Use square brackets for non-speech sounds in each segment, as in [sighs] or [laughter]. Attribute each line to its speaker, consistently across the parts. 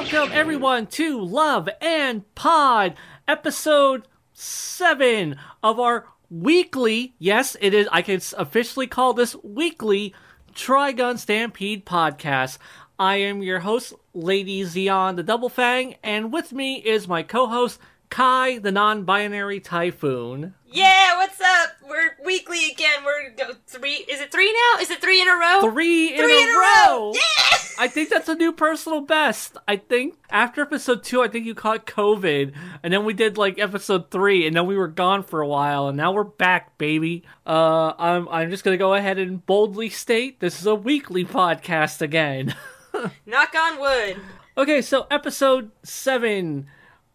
Speaker 1: welcome everyone to Love and Pod, episode seven of our weekly. Yes, it is. I can officially call this weekly Trigun Stampede podcast. I am your host, Lady Zeon the Double Fang, and with me is my co-host Kai the Non-Binary Typhoon.
Speaker 2: Yeah, what's up? We're weekly again. We're go three. Is it three now? Is it three in a row?
Speaker 1: Three, in,
Speaker 2: Three
Speaker 1: a, row.
Speaker 2: Yeah.
Speaker 1: I think that's a new personal best. I think after episode two, I think you caught COVID, and then we did like episode three, and then we were gone for a while, and now we're back, baby. Uh, I'm I'm just gonna go ahead and boldly state this is a weekly podcast again. [laughs]
Speaker 2: Knock on wood.
Speaker 1: okay, so episode seven.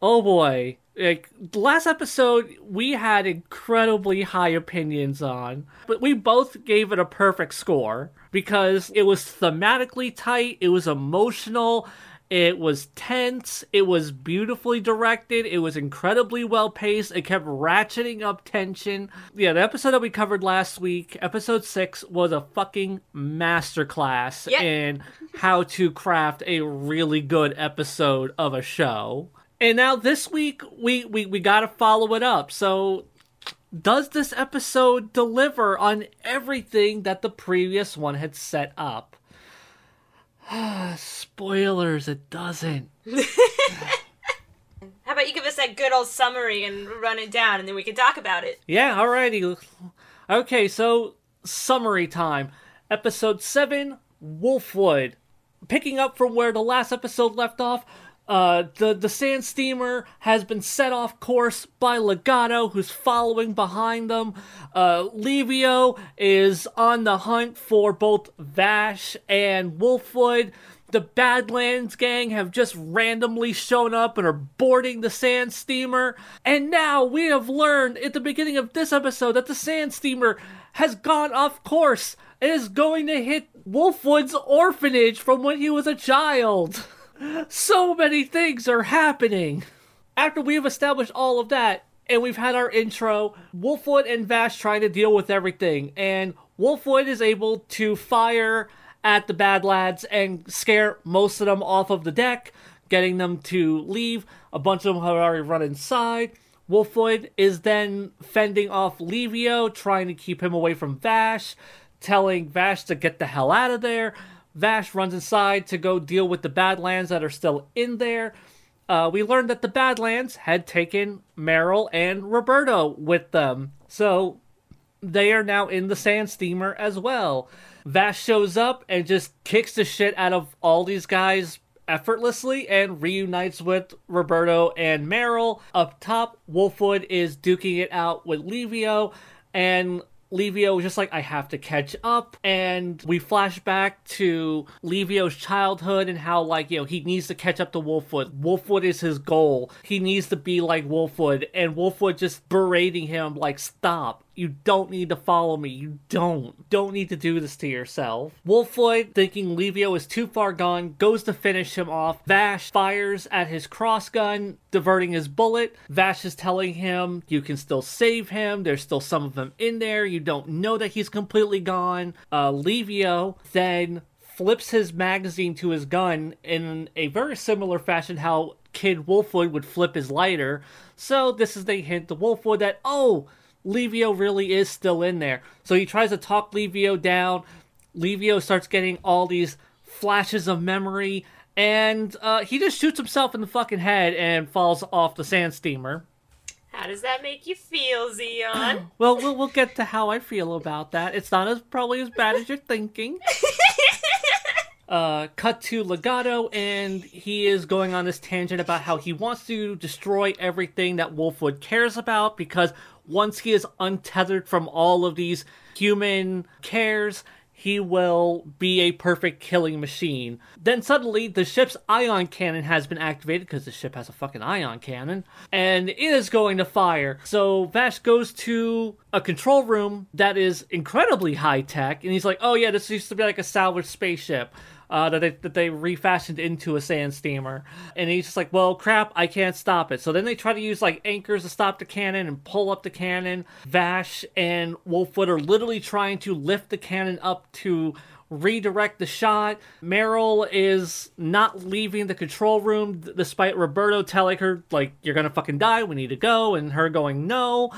Speaker 1: Oh boy. Like last episode, we had incredibly high opinions on, but we both gave it a perfect score because it was thematically tight, it was emotional, it was tense, it was beautifully directed, it was incredibly well paced, it kept ratcheting up tension. Yeah, the episode that we covered last week, episode six, was a fucking masterclass
Speaker 2: Yep.
Speaker 1: in how to craft a really good episode of a show. And now this week we we, we got to follow it up. So does this episode deliver on everything that the previous one had set up? [sighs] Spoilers, it doesn't. [laughs]
Speaker 2: How about you give us that good old summary and run it down, and then we can talk about it.
Speaker 1: Yeah, alrighty. Okay, so summary time. Episode 7, Wolfwood. Picking up from where the last episode left off, uh, the, the sand steamer has been set off course by Legato, who's following behind them. Uh, Livio is on the hunt for both Vash and Wolfwood. The Badlands gang have just randomly shown up and are boarding the sand steamer. And now we have learned at the beginning of this episode that the sand steamer has gone off course and is going to hit Wolfwood's orphanage from when he was a child. [laughs] So many things are happening. After we've established all of that, and we've had our intro, Wolfwood and Vash trying to deal with everything, and Wolfwood is able to fire at the bad lads and scare most of them off of the deck, getting them to leave. A bunch of them have already run inside. Wolfwood is then fending off Livio, trying to keep him away from Vash, telling Vash to get the hell out of there. Vash runs inside to go deal with the Badlands that are still in there. Uh, we learned that the Badlands had taken Meryl and Roberto with them. So they are now in the sand steamer as well. Vash shows up and just kicks the shit out of all these guys effortlessly and reunites with Roberto and Meryl. Up top, Wolfwood is duking it out with Livio, and Livio is just like, I have to catch up. And we flash back to Livio's childhood and how, like, you know, he needs to catch up to Wolfwood. Wolfwood is his goal. He needs to be like Wolfwood. And Wolfwood just berating him, like, stop. You don't need to follow me. You don't. Don't need to do this to yourself. Wolfwood, thinking Livio is too far gone, goes to finish him off. Vash fires at his cross gun, diverting his bullet. Vash is telling him you can still save him. There's still some of him in there. You don't know that he's completely gone. Uh, Livio then flips his magazine to his gun in a very similar fashion how Kid Wolfwood would flip his lighter. So this is the hint to Wolfwood that, oh, Livio really is still in there. So he tries to talk Livio down. Livio starts getting all these flashes of memory, and uh, he just shoots himself in the fucking head and falls off the sand steamer.
Speaker 2: How does that make you feel, Zeon? [clears throat]
Speaker 1: Well, we'll we'll get to how I feel about that. It's not as probably as bad as you're thinking. [laughs] Uh, cut to Legato, and he is going on this tangent about how he wants to destroy everything that Wolfwood cares about because once he is untethered from all of these human cares, he will be a perfect killing machine. Then suddenly, the ship's ion cannon has been activated because the ship has a fucking ion cannon, and it is going to fire. So Vash goes to a control room that is incredibly high tech, and he's like, "Oh yeah, this used to be like a salvaged spaceship." Uh, that they that they refashioned into a sand steamer. And he's just like, well, crap, I can't stop it. So then they try to use like anchors to stop the cannon and pull up the cannon. Vash and Wolfwood are literally trying to lift the cannon up to redirect the shot. Meryl is not leaving the control room despite Roberto telling her, like, you're gonna fucking die, we need to go, and her going, no,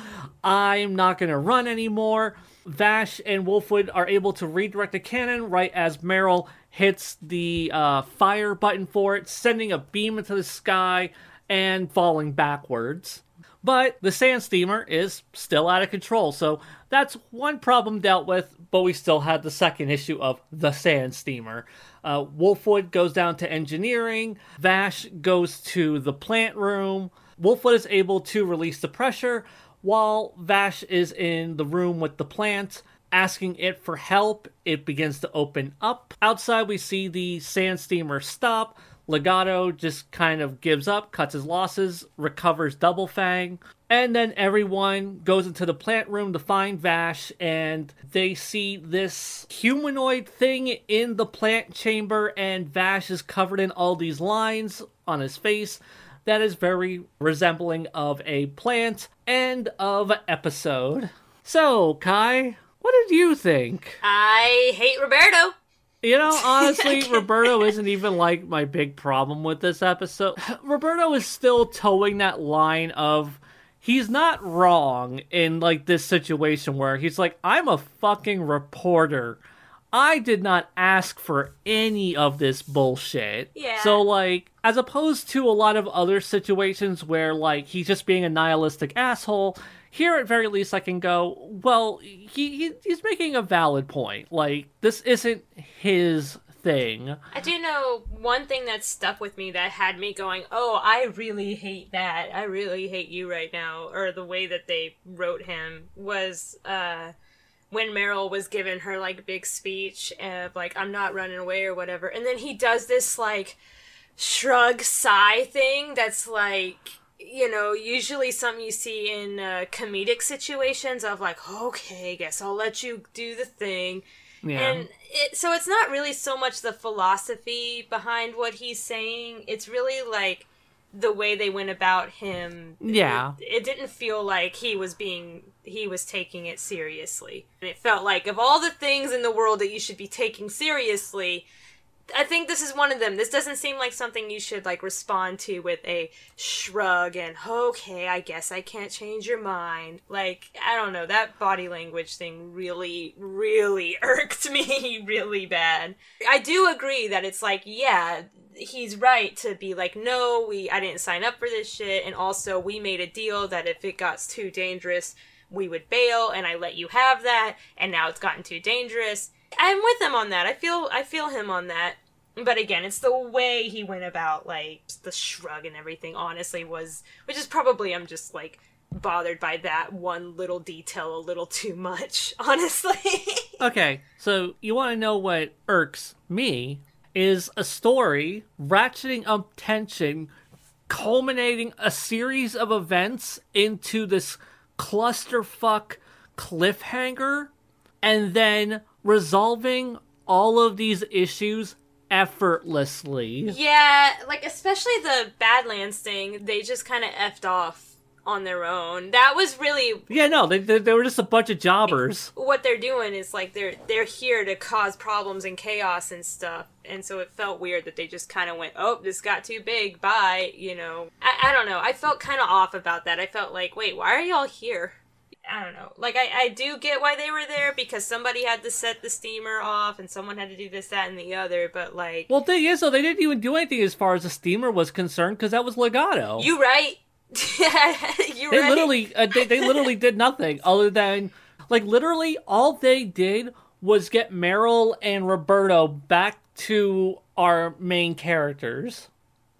Speaker 1: I'm not gonna run anymore. Vash and Wolfwood are able to redirect the cannon right as Meryl hits the uh, fire button for it, sending a beam into the sky and falling backwards. But the sand steamer is still out of control, so that's one problem dealt with, but we still had the second issue of the sand steamer. Uh, Wolfwood goes down to engineering, Vash goes to the plant room. Wolfwood is able to release the pressure, while Vash is in the room with the plant asking it for help. It begins to open up. Outside, we see the sand steamer stop. Legato just kind of gives up, cuts his losses, recovers Double Fang, and then everyone goes into the plant room to find Vash, and they see this humanoid thing in the plant chamber, and Vash is covered in all these lines on his face that is very resembling of a plant and of episode. So, Kai, what did you think?
Speaker 2: I hate Roberto.
Speaker 1: You know, [laughs] honestly, Roberto isn't even like my big problem with this episode. [sighs] Roberto is still towing that line of he's not wrong in like this situation where he's like, I'm a fucking reporter. I did not ask for any of this bullshit.
Speaker 2: Yeah.
Speaker 1: So like as opposed to a lot of other situations where like he's just being a nihilistic asshole, here at very least I can go, well, he, he he's making a valid point. Like this isn't his thing.
Speaker 2: I do know one thing that stuck with me that had me going, "Oh, I really hate that. I really hate you right now." Or the way that they wrote him was uh when Meryl was giving her like big speech of like I'm not running away or whatever. And then he does this like shrug sigh thing that's like you know, usually something you see in uh, comedic situations of like, okay, guess I'll let you do the thing.
Speaker 1: Yeah.
Speaker 2: And it, so it's not really so much the philosophy behind what he's saying. It's really like the way they went about him.
Speaker 1: Yeah.
Speaker 2: It, it didn't feel like he was being he was taking it seriously. And it felt like of all the things in the world that you should be taking seriously, I think this is one of them. This doesn't seem like something you should like respond to with a shrug and okay, I guess I can't change your mind. Like, I don't know, that body language thing really really [laughs] irked me [laughs] really bad. I do agree that it's like, yeah, he's right to be like, "No, we I didn't sign up for this shit." And also, we made a deal that if it got too dangerous, we would bail and I let you have that, and now it's gotten too dangerous. I'm with him on that. I feel I feel him on that. But again, it's the way he went about like the shrug and everything honestly was which is probably I'm just like bothered by that one little detail a little too much, [laughs] honestly.
Speaker 1: Okay, so you want to know what irks me is a story ratcheting up tension, culminating a series of events into this clusterfuck cliffhanger, and then resolving all of these issues effortlessly.
Speaker 2: yeah, like especially the Badlands thing, they just kind of effed off on their own. That was really
Speaker 1: Yeah, no, they, they, they were just a bunch of jobbers.
Speaker 2: what they're doing is like they're they're here to cause problems and chaos and stuff. And so it felt weird that they just kind of went oh this got too big bye you know? I, I don't know. I felt kind of off about that. I felt like wait why are y'all here? I don't know. Like I, I do get why they were there because somebody had to set the steamer off and someone had to do this that and the other but like
Speaker 1: Well, thing is, though, they didn't even do anything as far as the steamer was concerned because that was Legato.
Speaker 2: you right [laughs] you
Speaker 1: They
Speaker 2: right
Speaker 1: literally, uh, they, they literally did nothing other than, like, literally all they did was get Meryl and Roberto back to our main characters.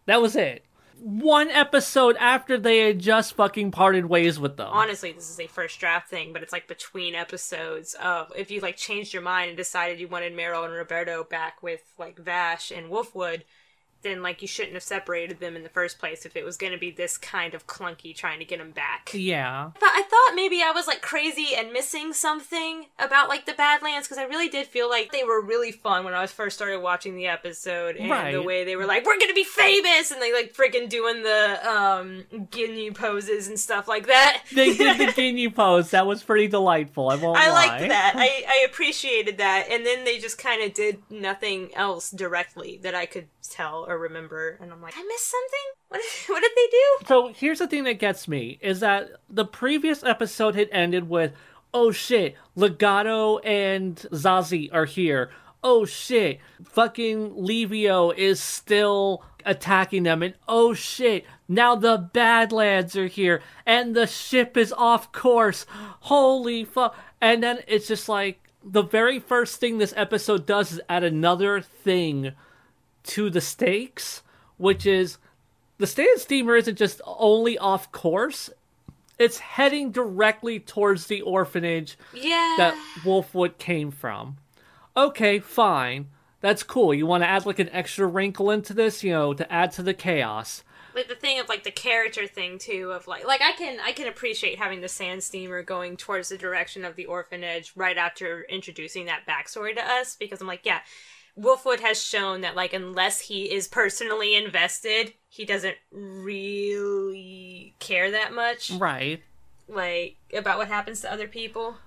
Speaker 1: That was it. One episode after they had just fucking parted ways with them.
Speaker 2: honestly this is a first draft thing but it's like between episodes of if you like changed your mind and decided you wanted meryl and roberto back with like vash and wolfwood then like you shouldn't have separated them in the first place if it was going to be this kind of clunky trying to get them back.
Speaker 1: Yeah.
Speaker 2: But I thought maybe I was like crazy and missing something about like the Badlands because I really did feel like they were really fun when I was first started watching the episode and
Speaker 1: Right.
Speaker 2: the way they were like, "We're gonna be famous," and they like freaking doing the um Ginyu poses and stuff like that.
Speaker 1: They did the [laughs] Ginyu pose. That was pretty delightful. I won't
Speaker 2: I
Speaker 1: lie.
Speaker 2: liked that. I, [laughs] I appreciated that. And then they just kind of did nothing else directly that I could tell or remember. And I'm like, I missed something? What, [laughs] what did they do?
Speaker 1: So here's the thing that gets me is that the previous episode had ended with, oh shit, Legato and Zazie are here. Oh shit, fucking Livio is still attacking them, and oh shit, now the Badlands are here, and the ship is off course. Holy fuck. And then it's just like, the very first thing this episode does is add another thing to the stakes, which is the sand steamer isn't just only off course, it's heading directly towards the orphanage
Speaker 2: Yeah.
Speaker 1: that Wolfwood came from. Okay, fine. That's cool. You want to add like an extra wrinkle into this, you know, to add to the chaos.
Speaker 2: like the thing of like the character thing too of like like I can I can appreciate having the sand steamer going towards the direction of the orphanage right after introducing that backstory to us because I'm like yeah Wolfwood has shown that like unless he is personally invested he doesn't really care that much
Speaker 1: Right.
Speaker 2: like about what happens to other people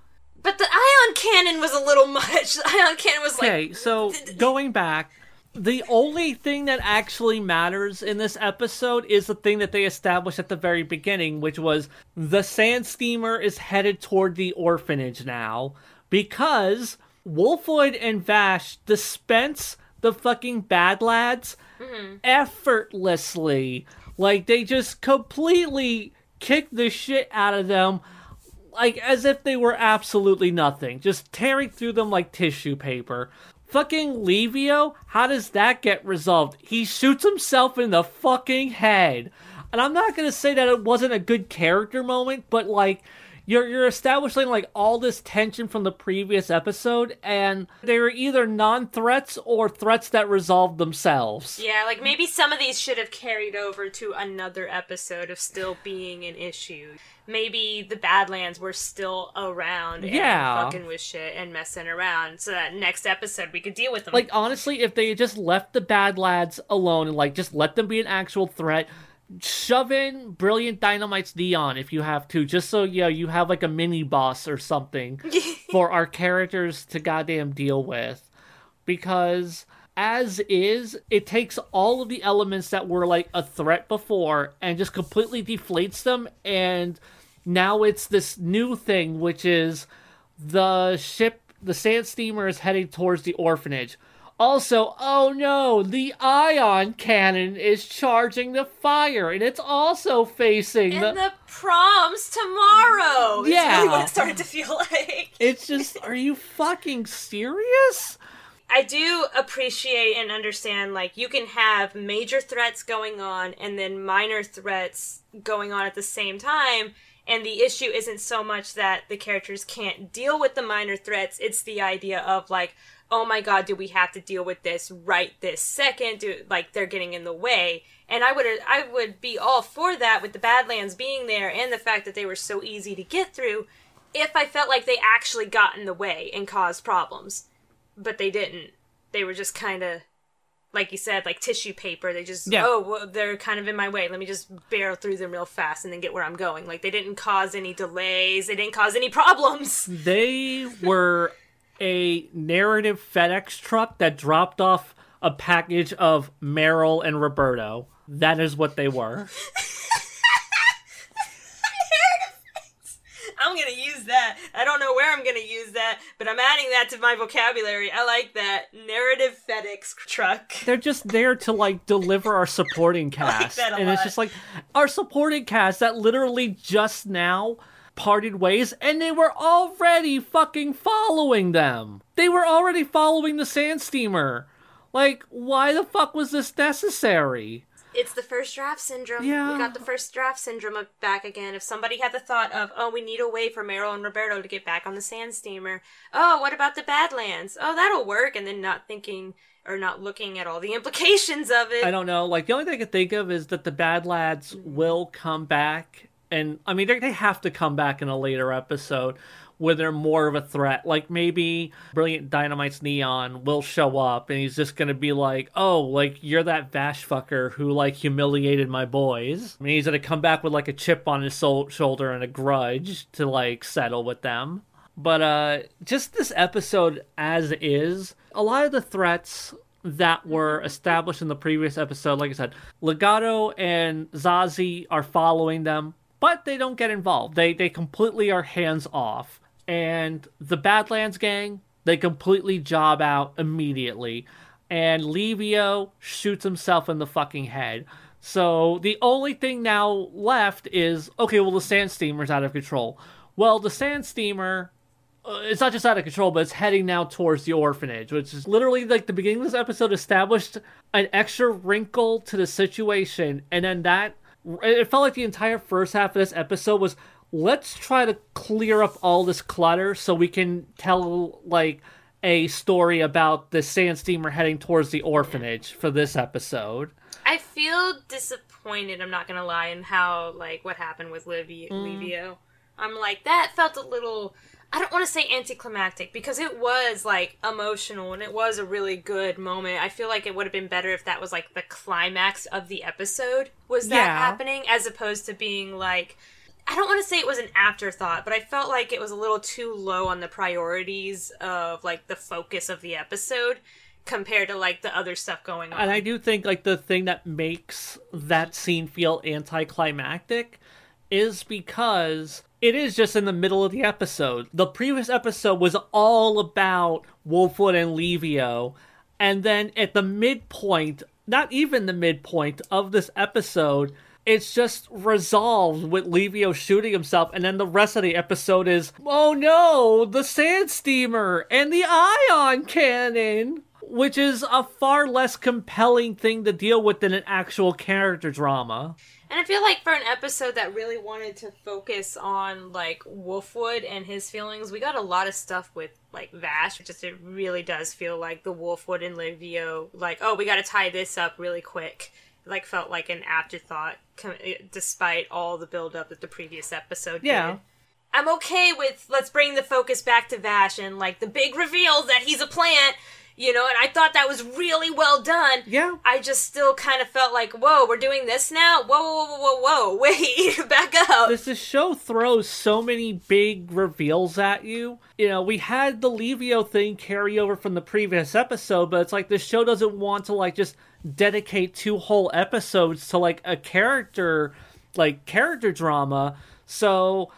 Speaker 2: but the ion cannon was a little [laughs] much the ion cannon was like
Speaker 1: Okay, so going back, the only thing that actually matters in this episode is the thing that they established at the very beginning, which was the sand steamer is headed toward the orphanage now because Wolfwood and Vash dispense the fucking bad lads mm-hmm. effortlessly. Like they just completely kick the shit out of them like as if they were absolutely nothing, just tearing through them like tissue paper. Fucking Livio, how does that get resolved? He shoots himself in the fucking head. And I'm not gonna say that it wasn't a good character moment, but like you're you're establishing like all this tension from the previous episode, and they were either non-threats or threats that resolved themselves.
Speaker 2: Yeah, like maybe some of these should have carried over to another episode of still being an issue. Maybe the Badlands were still around and
Speaker 1: Yeah.
Speaker 2: fucking with shit and messing around so that next episode we could deal with them.
Speaker 1: Like honestly, if they just left the bad lads alone and like just let them be an actual threat, shove in Brilliant Dynamite's Neon if you have to, just so you know, you have like a mini boss or something [laughs] for our characters to goddamn deal with. Because as is, it takes all of the elements that were like a threat before and just completely deflates them and now it's this new thing which is the ship the sand steamer is heading towards the orphanage also oh no the ion cannon is charging the fire and it's also facing
Speaker 2: and
Speaker 1: the
Speaker 2: the proms tomorrow.
Speaker 1: Yeah.
Speaker 2: really what it started to feel [laughs] like.
Speaker 1: it's just are you fucking serious
Speaker 2: I do appreciate and understand like you can have major threats going on and then minor threats going on at the same time and the issue isn't so much that the characters can't deal with the minor threats it's the idea of like oh my god do we have to deal with this right this second? Do like they're getting in the way. And I would I would be all for that with the Badlands being there and the fact that they were so easy to get through if I felt like they actually got in the way and caused problems. But they didn't. They were just kind of, like you said, like tissue paper. They just,
Speaker 1: Yeah.
Speaker 2: oh, well, they're kind of in my way. Let me just barrel through them real fast and then get where I'm going. Like they didn't cause any delays. They didn't cause any problems. [laughs]
Speaker 1: they were a narrative FedEx truck that dropped off a package of Meryl and Roberto. That is what they were. [laughs]
Speaker 2: I'm gonna use that. I don't know where I'm gonna use that, but I'm adding that to my vocabulary. I like that narrative FedEx truck.
Speaker 1: They're just there to like deliver our supporting [laughs] cast.
Speaker 2: a
Speaker 1: and it's just like our supporting cast that literally just now parted ways and they were already fucking following them. They were already following the sand steamer. Like, why the fuck was this necessary?
Speaker 2: It's the first draft syndrome.
Speaker 1: Yeah.
Speaker 2: We got the first draft syndrome of- back again. If somebody had the thought of, oh, we need a way for Meryl and Roberto to get back on the sand steamer. Oh, what about the Badlands? Oh, that'll work. And then not thinking or not looking at all the [laughs] implications of it.
Speaker 1: I don't know. Like the only thing I can think of is that the bad lads will come back, and I mean they have to come back in a later episode where they're more of a threat. Like maybe Brilliant Dynamite's Neon will show up, and he's just gonna be like, "Oh, like you're that Vash fucker who like humiliated my boys." I mean, he's gonna come back with like a chip on his shoulder and a grudge to like settle with them. But uh just this episode as is, a lot of the threats that were established in the previous episode, like I said, Legato and Zazie are following them, but they don't get involved. They they completely are hands off. And the Badlands gang, they completely job out immediately. And Livio shoots himself in the fucking head. So the only thing now left is okay, well, the sand steamer's out of control. Well, the sand steamer uh, it's not just out of control, but it's heading now towards the orphanage, which is literally like the beginning of this episode established an extra wrinkle to the situation, and then that it felt like the entire first half of this episode was let's try to clear up all this clutter so we can tell like a story about the sand steamer heading towards the orphanage for this episode.
Speaker 2: I feel disappointed. I'm not gonna lie, in how like what happened with Livio.
Speaker 1: Mm.
Speaker 2: Livio. I'm like that felt a little. I don't want to say anticlimactic because it was like emotional and it was a really good moment. I feel like it would have been better if that was like the climax of the episode was that
Speaker 1: Yeah.
Speaker 2: happening as opposed to being like I don't want to say it was an afterthought, but I felt like it was a little too low on the priorities of like the focus of the episode compared to like the other stuff going on.
Speaker 1: And I do think like the thing that makes that scene feel anticlimactic is because it is just in the middle of the episode. The previous episode was all about Wolfwood and Livio, and then at the midpoint, not even the midpoint of this episode, it's just resolved with Livio shooting himself, and then the rest of the episode is, oh no, the sand steamer and the ion cannon which is a far less compelling thing to deal with than an actual character drama.
Speaker 2: And I feel like for an episode that really wanted to focus on like Wolfwood and his feelings, we got a lot of stuff with like Vash. It just it really does feel like the Wolfwood and Livio, like oh we got to tie this up really quick. Like felt like an afterthought, com- despite all the build up that the previous episode
Speaker 1: Yeah.
Speaker 2: did. I'm okay with let's bring the focus back to Vash and like the big reveal that he's a plant, you know, and I thought that was really well done.
Speaker 1: Yeah.
Speaker 2: I just still kind of felt like, whoa, we're doing this now? Whoa, whoa, whoa, whoa, whoa, [laughs] wait, [laughs] back up.
Speaker 1: This, this show throws so many big reveals at you. You know, we had the Livio thing carry over from the previous episode, but it's like this show doesn't want to like just dedicate two whole episodes to like a character like character drama. So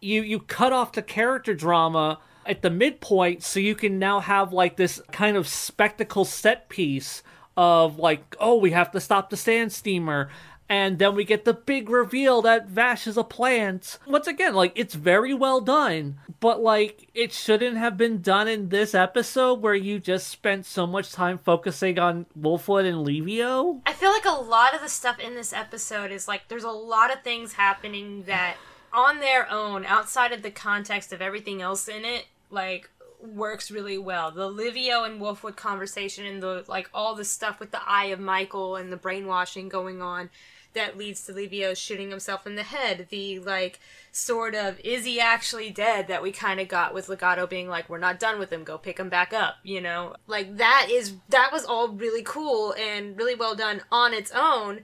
Speaker 1: you you cut off the character drama at the midpoint so you can now have like this kind of spectacle set piece of like oh we have to stop the sand steamer and then we get the big reveal that Vash is a plant. Once again, like it's very well done, but like it shouldn't have been done in this episode where you just spent so much time focusing on Wolfwood and Livio.
Speaker 2: I feel like a lot of the stuff in this episode is like there's a lot of things happening that on their own, outside of the context of everything else in it, like works really well. The Livio and Wolfwood conversation and the like all the stuff with the eye of Michael and the brainwashing going on that leads to Livio shooting himself in the head. The like sort of is he actually dead that we kind of got with Legato being like we're not done with him, go pick him back up, you know? Like that is that was all really cool and really well done on its own.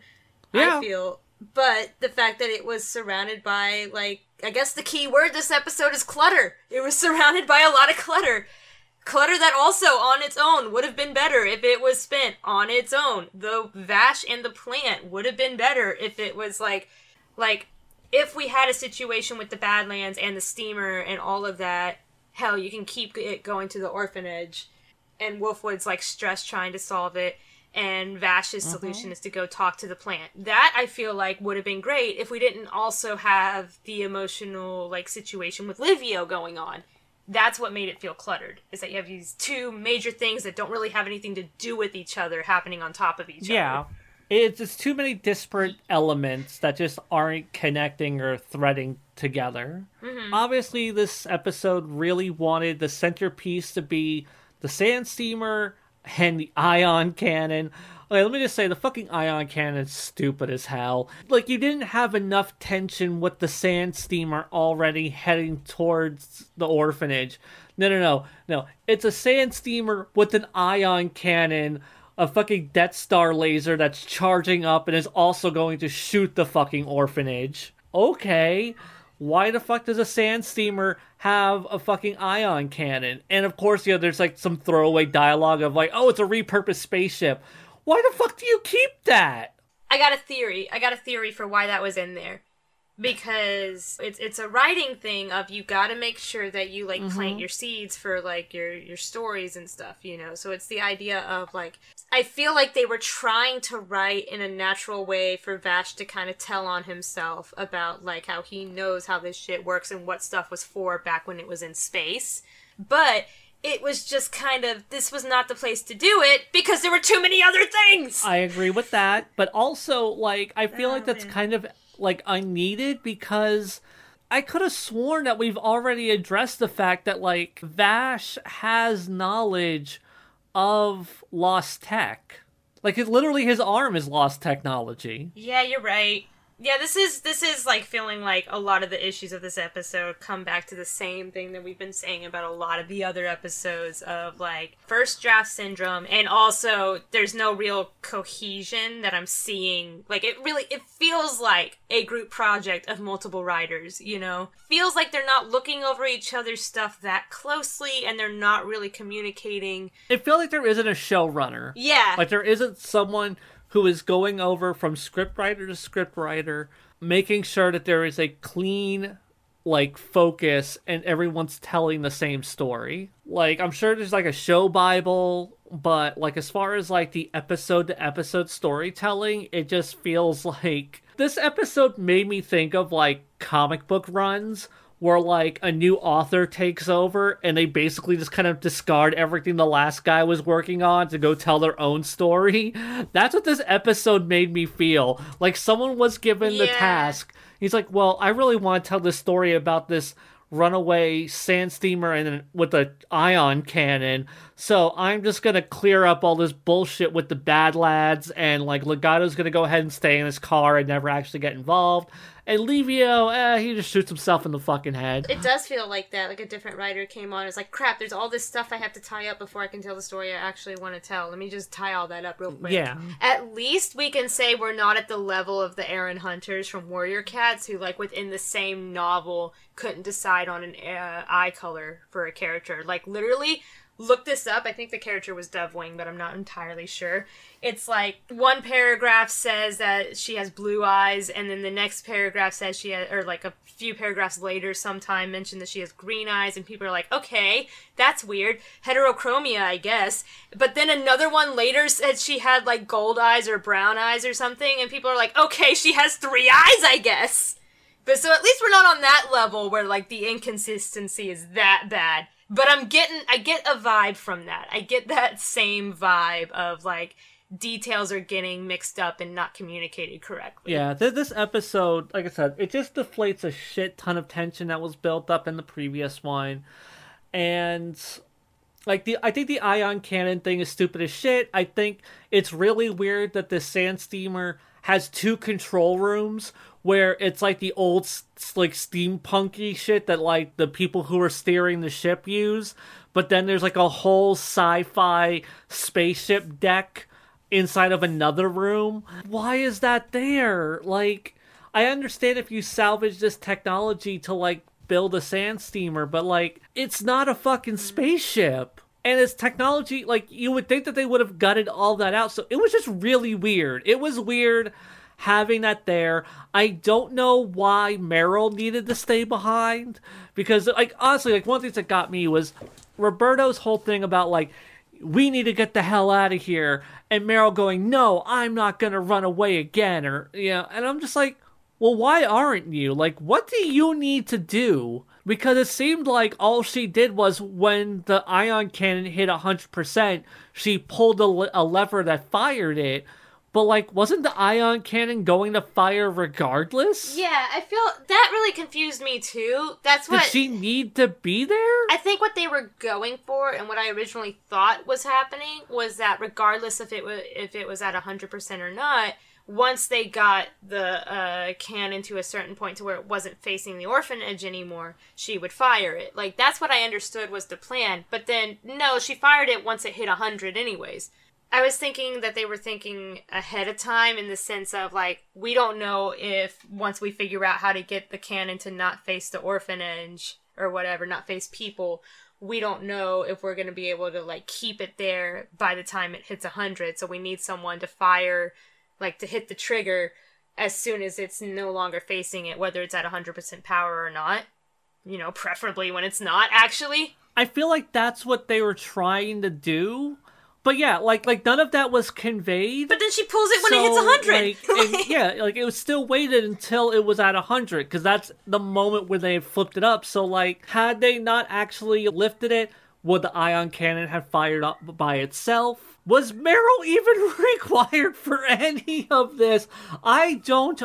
Speaker 1: Yeah.
Speaker 2: I feel but the fact that it was surrounded by like I guess the key word this episode is clutter. It was [laughs] surrounded by a lot of clutter. Clutter that also on its own would have been better if it was spent on its own. The Vash and the plant would have been better if it was like like if we had a situation with the Badlands and the steamer and all of that, hell, you can keep it going to the orphanage and Wolfwood's like stressed trying to solve it and Vash's mm-hmm. solution is to go talk to the plant. That I feel like would have been great if we didn't also have the emotional like situation with Livio going on. That's what made it feel cluttered. Is that you have these two major things that don't really have anything to do with each other happening on top of each
Speaker 1: Yeah.
Speaker 2: other. Yeah.
Speaker 1: It's just too many disparate elements that just aren't connecting or threading together. Mm-hmm. Obviously, this episode really wanted the centerpiece to be the sand steamer and the ion cannon. Okay, let me just say the fucking ion cannon is stupid as hell. Like you didn't have enough tension with the sand steamer already heading towards the orphanage. No, no, no, no. It's a sand steamer with an ion cannon, a fucking Death Star laser that's charging up and is also going to shoot the fucking orphanage. Okay why the fuck does a sand steamer have a fucking ion cannon? And of course, you know, there's like some throwaway dialogue of like, oh, it's a repurposed spaceship. Why the fuck do you keep that?
Speaker 2: I got a theory. I got a theory for why that was in there. Because it's it's a writing thing of you got to make sure that you like plant mm-hmm. your seeds for like your your stories and stuff, you know. So it's the idea of like I feel like they were trying to write in a natural way for Vash to kind of tell on himself about like how he knows how this shit works and what stuff was for back when it was in space. But it was just kind of this was not the place to do it because there were too many other things.
Speaker 1: I agree with that, but also like I feel
Speaker 2: Oh,
Speaker 1: like that's
Speaker 2: man.
Speaker 1: kind of like unneeded because I could have sworn that we've already addressed the fact that like Vash has knowledge of lost tech. Like it literally his arm is lost technology.
Speaker 2: Yeah, you're right. Yeah, this is this is like feeling like a lot of the issues of this episode come back to the same thing that we've been saying about a lot of the other episodes of like first draft syndrome and also there's no real cohesion that I'm seeing. Like it really it feels like a group project of multiple writers, you know. Feels like they're not looking over each other's stuff that closely and they're not really communicating.
Speaker 1: It feels like there isn't a showrunner.
Speaker 2: Yeah.
Speaker 1: Like there isn't someone who is going over from scriptwriter to scriptwriter, making sure that there is a clean like focus and everyone's telling the same story. Like I'm sure there's like a show bible, but like as far as like the episode to episode storytelling, it just feels [laughs] like this episode made me think of like comic book runs where like a new author takes over and they basically just kind of discard everything the last guy was working on to go tell their own story. [laughs] That's what this episode made me feel. Like someone was given the task. He's like, "Well, I really want to tell this story about this runaway sand steamer and with a ion cannon. So I'm just gonna clear up all this bullshit with the bad lads, and like Legato's gonna go ahead and stay in his car and never actually get involved. And Livio, eh, he just shoots himself in the fucking head.
Speaker 2: It does feel like that. Like a different writer came on. It's like, crap, there's all this stuff I have to tie up before I can tell the story I actually want to tell. Let me just tie all that up real quick.
Speaker 1: Yeah.
Speaker 2: At least we can say we're not at the level of the Erin Hunters from Warrior Cats, who, like, within the same novel, couldn't decide on an uh, eye color for a character. Like, literally, look this up. I think the character was Dovewing, but I'm not entirely sure. It's like one paragraph says that she has blue eyes, and then the next paragraph says she has, or like a few paragraphs later, sometime mentioned that she has green eyes, and people are like, okay, that's weird. Heterochromia, I guess. But then another one later said she had like gold eyes or brown eyes or something, and people are like, okay, she has three eyes, I guess. But so at least we're not on that level where like the inconsistency is that bad. But I'm getting I get a vibe from that. I get that same vibe of like details are getting mixed up and not communicated correctly.
Speaker 1: Yeah, th- this episode, like I said, it just deflates a shit ton of tension that was built up in the previous one, and like the I think the ion cannon thing is stupid as shit. I think it's really weird that the sand steamer has two control rooms where it's like the old like steampunky shit that like the people who are steering the ship use, but then there's like a whole sci-fi spaceship deck inside of another room. Why is that there? Like, I understand if you salvage this technology to like build a sand steamer, but like, it's not a fucking spaceship. And it's technology, like, you would think that they would have gutted all that out. So it was just really weird. It was weird having that there. I don't know why Meryl needed to stay behind. Because, like, honestly, like, one of the things that got me was Roberto's whole thing about, like, we need to get the hell out of here. And Meryl going, no, I'm not to run away again. Or, you know, and I'm just like, well, why aren't you? Like, what do you need to do? Because it seemed like all she did was when the ion cannon hit 100%, she pulled a, le- a lever that fired it. But like, wasn't the ion cannon going to fire regardless?
Speaker 2: Yeah, I feel that really confused me too. That's what Did
Speaker 1: she need to be there?
Speaker 2: I think what they were going for and what I originally thought was happening was that regardless if it was if it was at 100% or not, once they got the uh, cannon to a certain point to where it wasn't facing the orphanage anymore, she would fire it. Like that's what I understood was the plan. But then no, she fired it once it hit 100 anyways. I was thinking that they were thinking ahead of time in the sense of like we don't know if once we figure out how to get the cannon to not face the orphanage or whatever, not face people, we don't know if we're going to be able to like keep it there by the time it hits 100. So we need someone to fire like to hit the trigger as soon as it's no longer facing it whether it's at 100% power or not. You know, preferably when it's not actually.
Speaker 1: I feel like that's what they were trying to do. But yeah, like like none of that was conveyed.
Speaker 2: But then she pulls it when it hits
Speaker 1: So,
Speaker 2: 100.
Speaker 1: like, and- [laughs] yeah, like it was still waited until it was at 100 because that's the moment where they flipped it up. So, like, had they not actually lifted it, would the ion cannon have fired up by itself? Was Meryl even [laughs] required for any of this? I don't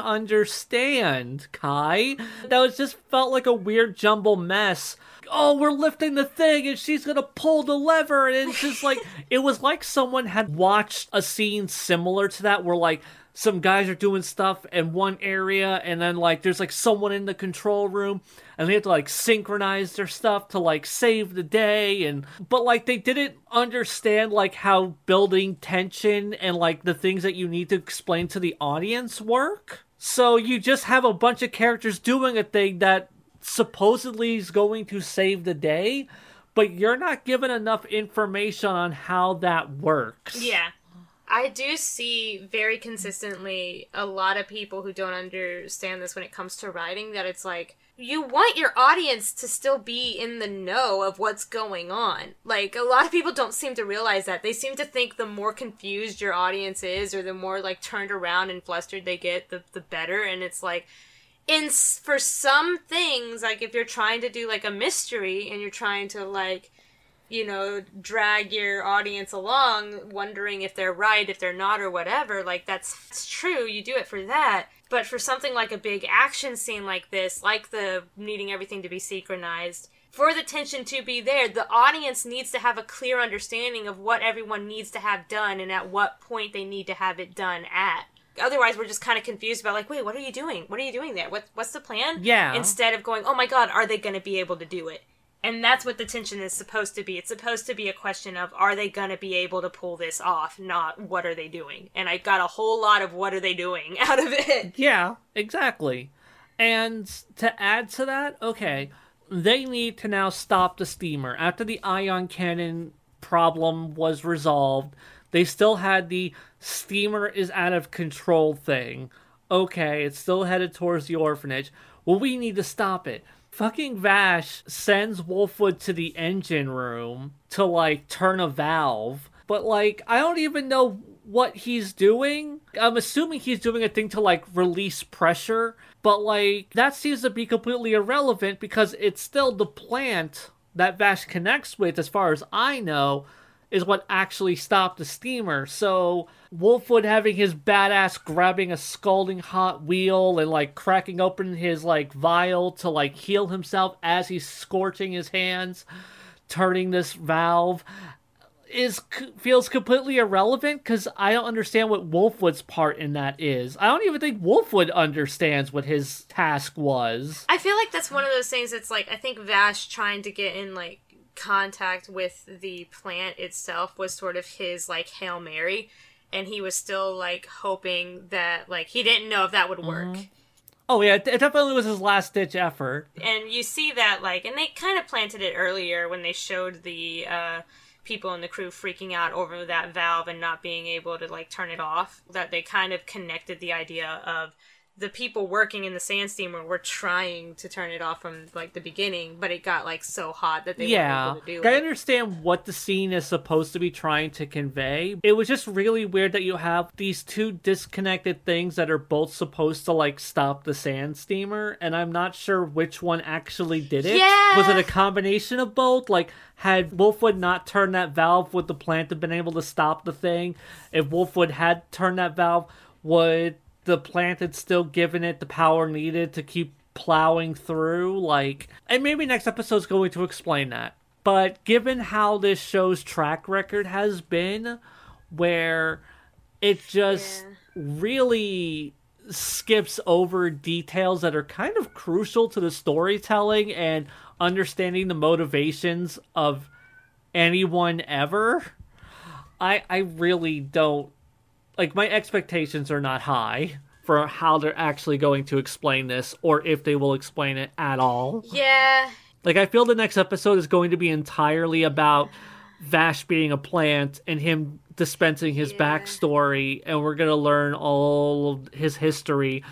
Speaker 1: understand, Kai. That was just felt like a weird jumble mess. Oh, we're lifting the thing and she's gonna pull the lever. And it's just like, [laughs] it was like someone had watched a scene similar to that where, like, some guys are doing stuff in one area and then like there's like someone in the control room and they have to like synchronize their stuff to like save the day and but like they didn't understand like how building tension and like the things that you need to explain to the audience work so you just have a bunch of characters doing a thing that supposedly is going to save the day but you're not given enough information on how that works
Speaker 2: Yeah. I do see very consistently a lot of people who don't understand this when it comes to writing that it's like you want your audience to still be in the know of what's going on. Like a lot of people don't seem to realize that. They seem to think the more confused your audience is or the more like turned around and flustered they get, the the better and it's like in for some things like if you're trying to do like a mystery and you're trying to like you know, drag your audience along, wondering if they're right, if they're not, or whatever. Like, that's, that's true. You do it for that. But for something like a big action scene like this, like the needing everything to be synchronized, for the tension to be there, the audience needs to have a clear understanding of what everyone needs to have done and at what point they need to have it done at. Otherwise, we're just kind of confused about like, wait, what are you doing? What are you doing there? What what's the plan?
Speaker 1: Yeah.
Speaker 2: Instead of going, oh my god, are they going to be able to do it? And that's what the tension is supposed to be. It's supposed to be a question of are they going to be able to pull this off, not what are they doing. And I got a whole lot of what are they doing [laughs] out of it.
Speaker 1: Yeah, exactly. And to add to that, okay, they need to now stop the steamer. After the ion cannon problem was resolved, they still had the steamer is out of control thing. Okay, it's still headed towards the orphanage. Well, we need to stop it. Fucking Vash sends Wolfwood to the engine room to like turn a valve. But like, I don't even know what he's doing. I'm assuming he's doing a thing to like release pressure, but like that seems to be completely irrelevant because it's still the plant that Vash connects with, as far as I know, is what actually stopped the steamer. So Wolfwood having his badass grabbing a scalding hot wheel and like cracking open his like vial to like heal himself as he's scorching his hands, turning this valve is feels completely irrelevant because I don't understand what Wolfwood's part in that is. I don't even think Wolfwood understands what his task was.
Speaker 2: I feel like that's one of those things that's like I think Vash trying to get in like contact with the plant itself was sort of his like Hail Mary and he was still like hoping that like he didn't know if that would work.
Speaker 1: Oh yeah, it definitely was his last ditch effort.
Speaker 2: And you see that like and they kind of planted it earlier when they showed the uh people in the crew freaking out over that valve and not being able to like turn it off that they kind of connected the idea of the people working in the sand steamer were trying to turn it off from like the beginning, but it got like so hot that they
Speaker 1: yeah,
Speaker 2: weren't able to do it.
Speaker 1: I
Speaker 2: it.
Speaker 1: understand what the scene is supposed to be trying to convey. It was just really weird that you have these two disconnected things that are both supposed to like stop the sand steamer, and I'm not sure which one actually did it.
Speaker 2: Yeah.
Speaker 1: Was it a combination of both? Like, had Wolfwood not turned that valve, would the plant have been able to stop the thing? If Wolfwood had turned that valve, would the plant had still given it the power needed to keep plowing through? Like, and maybe next episode's going to explain that. But given how this show's track record has been, where it just really skips over details that are kind of crucial to the storytelling and understanding the motivations of anyone ever, I I really don't like my expectations are not high for how they're actually going to explain this or if they will explain it at all.
Speaker 2: Yeah,
Speaker 1: Like I feel the next episode is going to be entirely about Vash being a plant and him dispensing his
Speaker 2: Yeah.
Speaker 1: backstory and we're going to learn all of his history.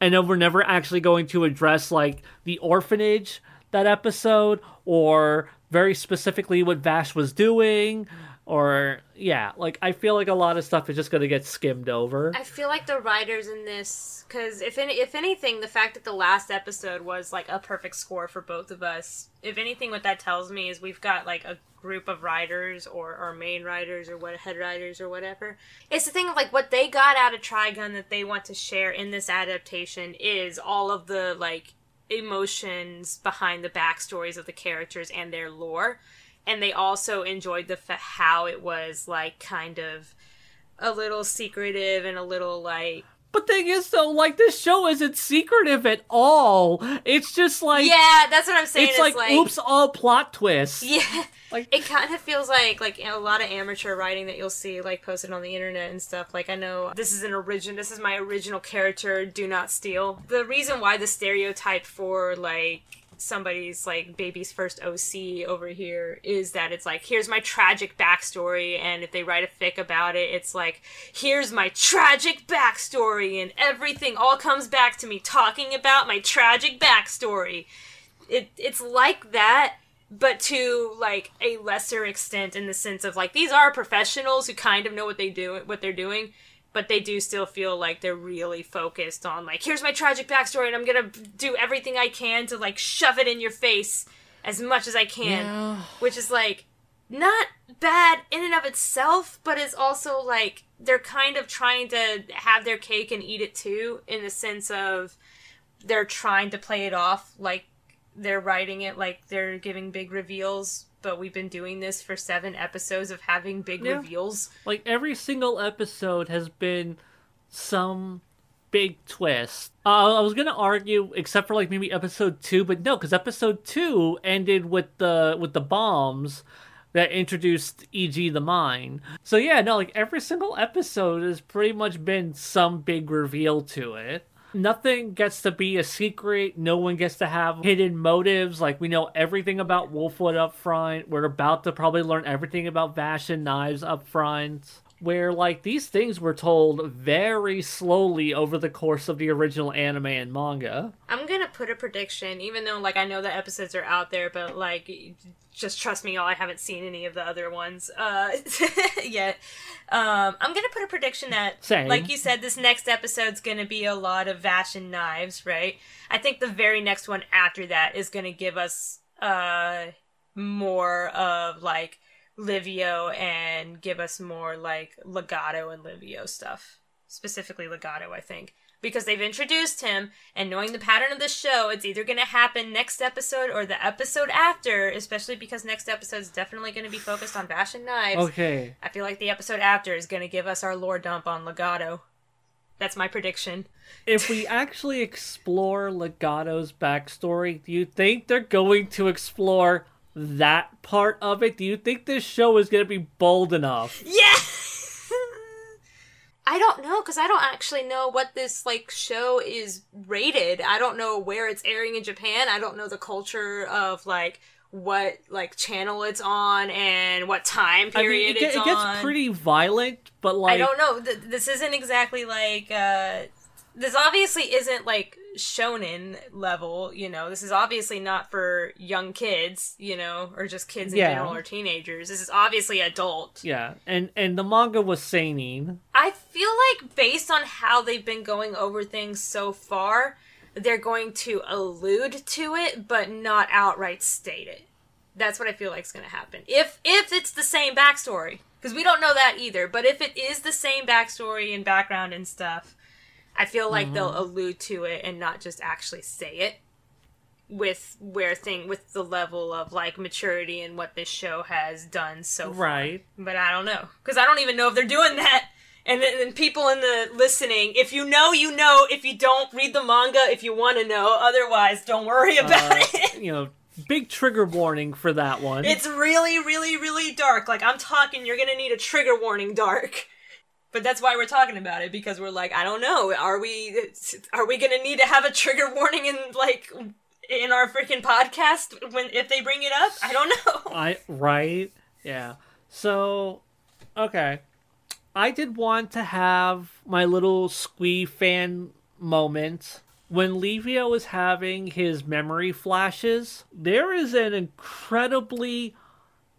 Speaker 1: And then we're never actually going to address like the orphanage that episode or very specifically what Vash was doing or yeah, like I feel like a lot of stuff is just going to get skimmed over.
Speaker 2: I feel like the writers in this, because if any, if anything, the fact that the last episode was like a perfect score for both of us. If anything, what that tells me is we've got like a group of writers or or main writers or what head writers or whatever. It's the thing of like what they got out of Trigun that they want to share in this adaptation is all of the like emotions behind the backstories of the characters and their lore. And they also enjoyed the fa- how it was like kind of a little secretive and a little like
Speaker 1: But thing is though, like this show isn't secretive at all. It's just like
Speaker 2: yeah that's what i'm saying
Speaker 1: it's like, oops all plot twists.
Speaker 2: yeah
Speaker 1: Like
Speaker 2: it kind of feels like like a lot of amateur writing that you'll see like posted on the internet and stuff like i know this is an origin this is my original character do not steal the reason why the stereotype for like somebody's like baby's first OC over here is that it's like here's my tragic backstory and if they write a fic about it it's like here's my tragic backstory and everything all comes back to me talking about my tragic backstory. It it's like that but to like a lesser extent in the sense of like these are professionals who kind of know what they do what they're doing but they do still feel like they're really focused on like here's my tragic backstory and i'm gonna do everything i can to like shove it in your face as much as i can
Speaker 1: Yeah.
Speaker 2: which is like not bad in and of itself but it's also like they're kind of trying to have their cake and eat it too in the sense of they're trying to play it off like they're writing it like they're giving big reveals but we've been doing this for seven episodes of having big
Speaker 1: Yeah.
Speaker 2: reveals
Speaker 1: Like every single episode has been some big twist. Uh, I was gonna argue, except for like maybe episode two, but no, because episode two ended with the with the bombs that introduced E.G. the Mine. So yeah, no, like every single episode has pretty much been some big reveal to it. Nothing gets to be a secret. No one gets to have hidden motives. Like we know everything about Wolfwood up front. We're about to probably learn everything about Vash and Knives up front. Where like these things were told very slowly over the course of the original anime and manga.
Speaker 2: i'm gonna put a prediction even though like i know the episodes are out there but like just trust me y'all i haven't seen any of the other ones uh [laughs] yet. Um i'm gonna put a prediction that
Speaker 1: Same.
Speaker 2: like you said this next episode's gonna be a lot of vash and knives right? I think the very next one after that is gonna give us uh more of like livio and give us more like legato and livio stuff. Specifically legato i think because they've introduced him and knowing the pattern of the show it's either going to happen next episode or the episode after especially because next episode is definitely going to be focused on Vash and knives
Speaker 1: Okay.
Speaker 2: i feel like the episode after is going to give us our lore dump on legato that's my prediction
Speaker 1: If we [laughs] actually explore Legato's backstory, do you think they're going to explore that part of it? Do you think this show is going to be bold enough?
Speaker 2: yeah I don't know because I don't actually know what this like show is rated. I don't know where it's airing in Japan. I don't know the culture of like what like channel it's on and what time
Speaker 1: I
Speaker 2: period
Speaker 1: mean, it, get- it gets pretty violent, but like
Speaker 2: I don't know. Th- this isn't exactly like uh this obviously isn't like shonen level, you know. This is obviously not for young kids, you know, or just kids in
Speaker 1: Yeah.
Speaker 2: general or teenagers. This is obviously adult.
Speaker 1: Yeah, and and the manga was seinen.
Speaker 2: I feel like based on how they've been going over things so far, they're going to allude to it but not outright state it. That's what I feel like is going to happen. If if it's the same backstory, because we don't know that either, but if it is the same backstory and background and stuff, I feel like they'll allude to it and not just actually say it with where thing with the level of like maturity and what this show has done so far
Speaker 1: Right.
Speaker 2: but I don't know because I don't even know if they're doing that. And then people in the listening, if you know, you know. If you don't, read the manga if you want to know. Otherwise, don't worry about
Speaker 1: Uh,
Speaker 2: it.
Speaker 1: you know, big trigger warning for that one.
Speaker 2: It's really, really, really dark. Like I'm talking, you're gonna need a trigger warning, dark. But that's why we're talking about it because we're like, I don't know. Are we? Are we gonna need to have a trigger warning in like in our freaking podcast when if they bring it up? I don't know.
Speaker 1: I right? Yeah. So, okay. I did want to have my little squee fan moment when Livio was having his memory flashes. There is an incredibly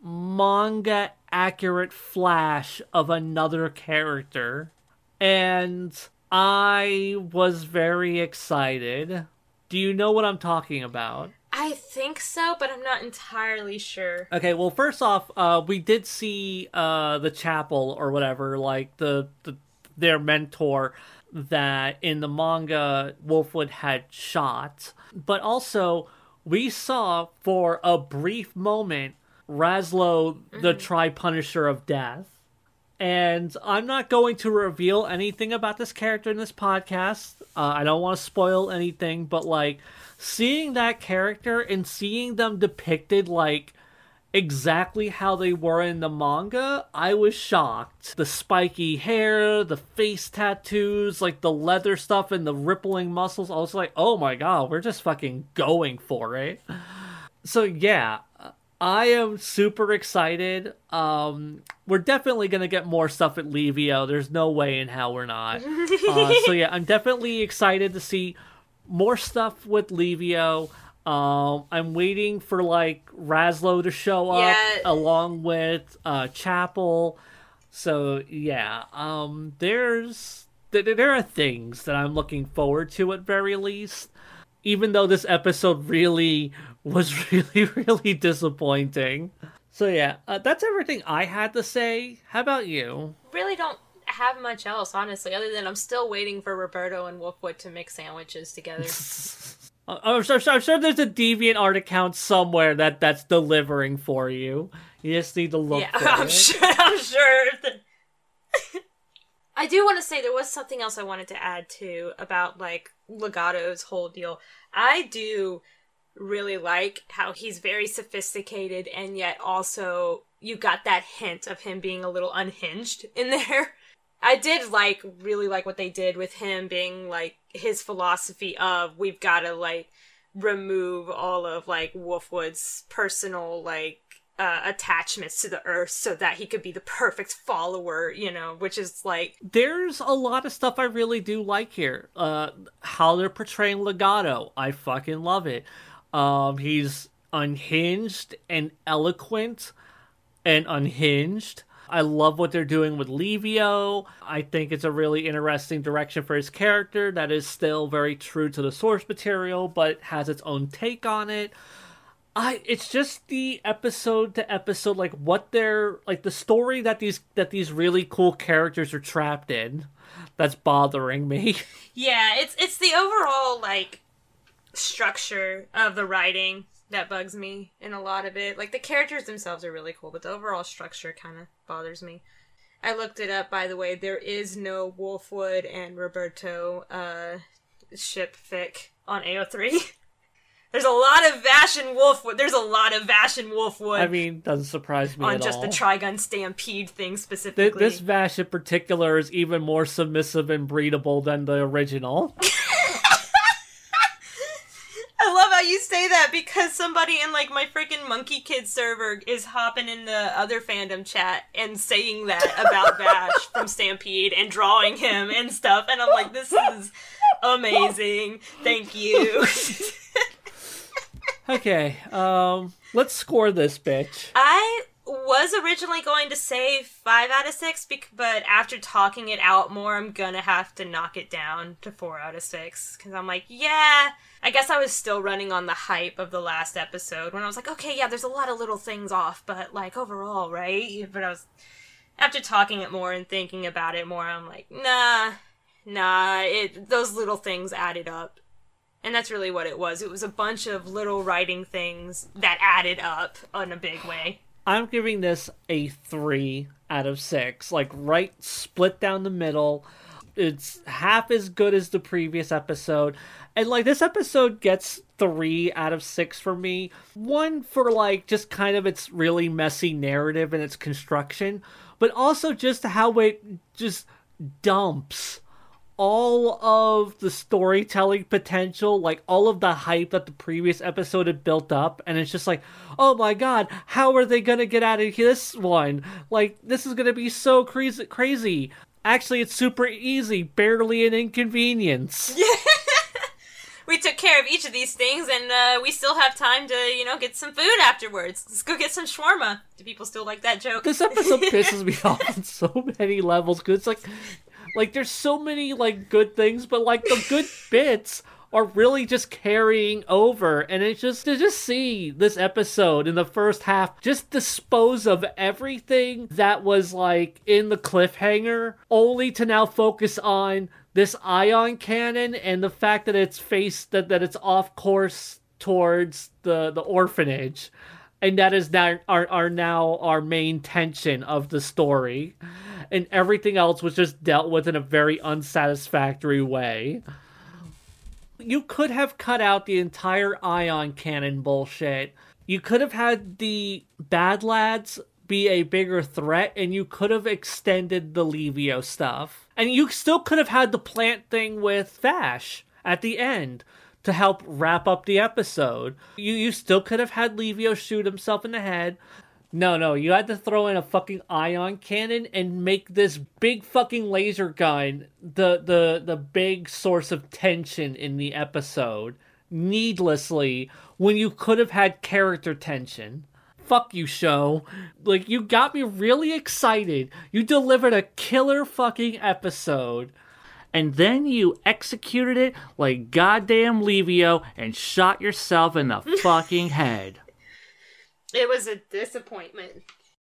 Speaker 1: manga accurate flash of another character, and I was very excited. Do you know what I'm talking about?
Speaker 2: I think so, but I'm not entirely sure.
Speaker 1: Okay, well, first off, uh, we did see uh, the chapel or whatever, like the, the their mentor that in the manga Wolfwood had shot, but also we saw for a brief moment Razlo, the Tri Punisher of Death. And I'm not going to reveal anything about this character in this podcast. Uh, I don't want to spoil anything, but like seeing that character and seeing them depicted like exactly how they were in the manga, I was shocked. The spiky hair, the face tattoos, like the leather stuff and the rippling muscles. I was like, oh my god, we're just fucking going for it. So yeah, I am super excited. Um, we're definitely gonna get more stuff at Livio. There's no way in hell we're not. [laughs] uh, so yeah, I'm definitely excited to see more stuff with Livio. Um, I'm waiting for like Razlo to show up
Speaker 2: Yeah.
Speaker 1: along with uh, Chapel. So yeah, um, there's th- there are things that I'm looking forward to at very least. Even though this episode really was [laughs] really really disappointing. So yeah, uh, that's everything I had to say. How about you?
Speaker 2: Really don't have much else, honestly, other than I'm still waiting for Roberto and Wolfwood to make sandwiches together. [laughs]
Speaker 1: Uh, I'm sure, I'm sure there's a deviant art account somewhere that that's delivering for you. You just need to look
Speaker 2: yeah, [laughs]
Speaker 1: for
Speaker 2: I'm
Speaker 1: it.
Speaker 2: sure. I'm sure. that- I do want to say there was something else I wanted to add too about like Legato's whole deal. I do really like how he's very sophisticated and yet also you got that hint of him being a little unhinged in there. [laughs] I did like really like what they did with him being like his philosophy of we've got to like remove all of like Wolfwood's personal like uh, attachments to the earth so that he could be the perfect follower, you know, which is like
Speaker 1: There's a lot of stuff I really do like here. Uh, how they're portraying Legato, I fucking love it. Um, he's unhinged and eloquent and unhinged. I love what they're doing with Livio. I think it's a really interesting direction for his character that is still very true to the source material, but has its own take on it. I it's just the episode to episode like what they're like the story that these that these really cool characters are trapped in that's bothering me. [laughs]
Speaker 2: Yeah, it's it's the overall like structure of the writing that bugs me in a lot of it. Like the characters themselves are really cool, but the overall structure kind of bothers me. I looked it up by the way. There is no Wolfwood and Roberto uh ship fic on AO3. [laughs] There's a lot of Vash and Wolfwood. There's a lot of Vash and Wolfwood
Speaker 1: I mean, doesn't surprise me
Speaker 2: on just
Speaker 1: all.
Speaker 2: the Trigun Stampede thing
Speaker 1: Th-
Speaker 2: specifically.
Speaker 1: this Vash in particular is even more submissive and breedable than the original. [laughs]
Speaker 2: I love how you say that because somebody in like my freaking Monkey Kid server is hopping in the other fandom chat and saying that about [laughs] Vash from Stampede and drawing him and stuff, and I'm like, this is [laughs] Amazing. Thank you.
Speaker 1: Okay, um, let's score this bitch.
Speaker 2: I was originally going to say five out of six, but after talking it out more, I'm gonna have to knock it down to four out of six because I'm like, yeah. I guess I was still running on the hype of the last episode when I was like, okay, yeah, there's a lot of little things off, but like overall, right? But I was after talking it more and thinking about it more, I'm like, nah, nah. It those little things added up. And that's really what it was. It was a bunch of little writing things that added up in a big way.
Speaker 1: I'm giving this a three out of six. Like right split down the middle. It's half as good as the previous episode. And like this episode gets three out of six for me. One for like just kind of its really messy narrative and its construction, but also just how it just dumps all of the storytelling potential, like all of the hype that the previous episode had built up, and it's just like, oh my god, how are they gonna get out of this one? Like, this is gonna be so crazy. Crazy. Actually, it's super easy, barely an inconvenience. [laughs]
Speaker 2: we took care of each of these things, and uh, we still have time to, you know, get some food afterwards. Let's go get some shawarma. Do people still like that joke?
Speaker 1: This episode [laughs] pisses me off on so many levels because it's like, like there's so many like good things, but like the good [laughs] bits are really just carrying over and it's just to just see this episode in the first half just dispose of everything that was like in the cliffhanger only to now focus on this ion cannon and the fact that it's faced that, that it's off course towards the the orphanage. And that is now are, are now our main tension of the story and everything else was just dealt with in a very unsatisfactory way you could have cut out the entire ion cannon bullshit you could have had the bad lads be a bigger threat and you could have extended the Livio stuff and you still could have had the plant thing with Vash at the end to help wrap up the episode. You you still could have had Livio shoot himself in the head. No, no, you had to throw in a fucking ion cannon and make this big fucking laser gun the the the big source of tension in the episode needlessly when you could have had character tension. Fuck you, show. Like, you got me really excited. You delivered a killer fucking episode. And then you executed it like goddamn Livio and shot yourself in the fucking head.
Speaker 2: It was a disappointment.